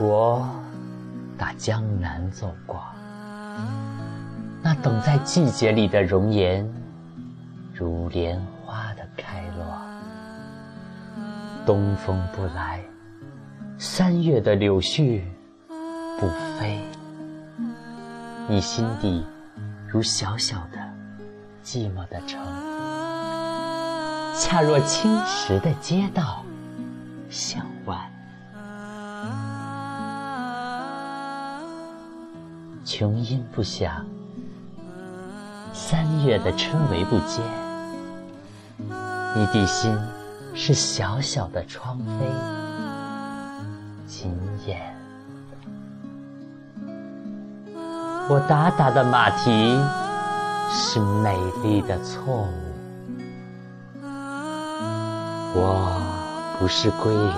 我打江南走过，那等在季节里的容颜，如莲花的开落。东风不来，三月的柳絮不飞。你心底如小小的、寂寞的城，恰若青石的街道，向晚。琼音不响，三月的春雷不接。你的心是小小的窗扉，紧掩。我打打的马蹄是美丽的错误。我不是归人，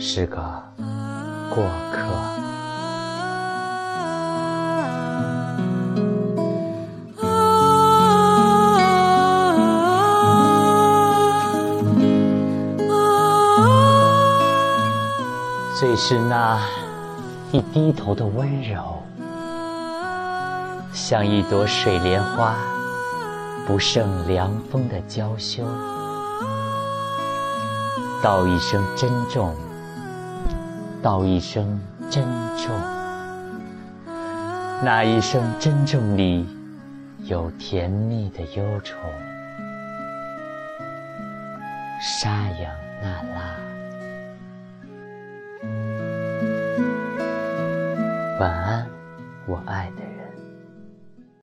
是个过客。最是那一低头的温柔，像一朵水莲花，不胜凉风的娇羞。道一声珍重，道一声珍重，那一声珍重里有甜蜜的忧愁。沙扬那拉。晚安，我爱的人。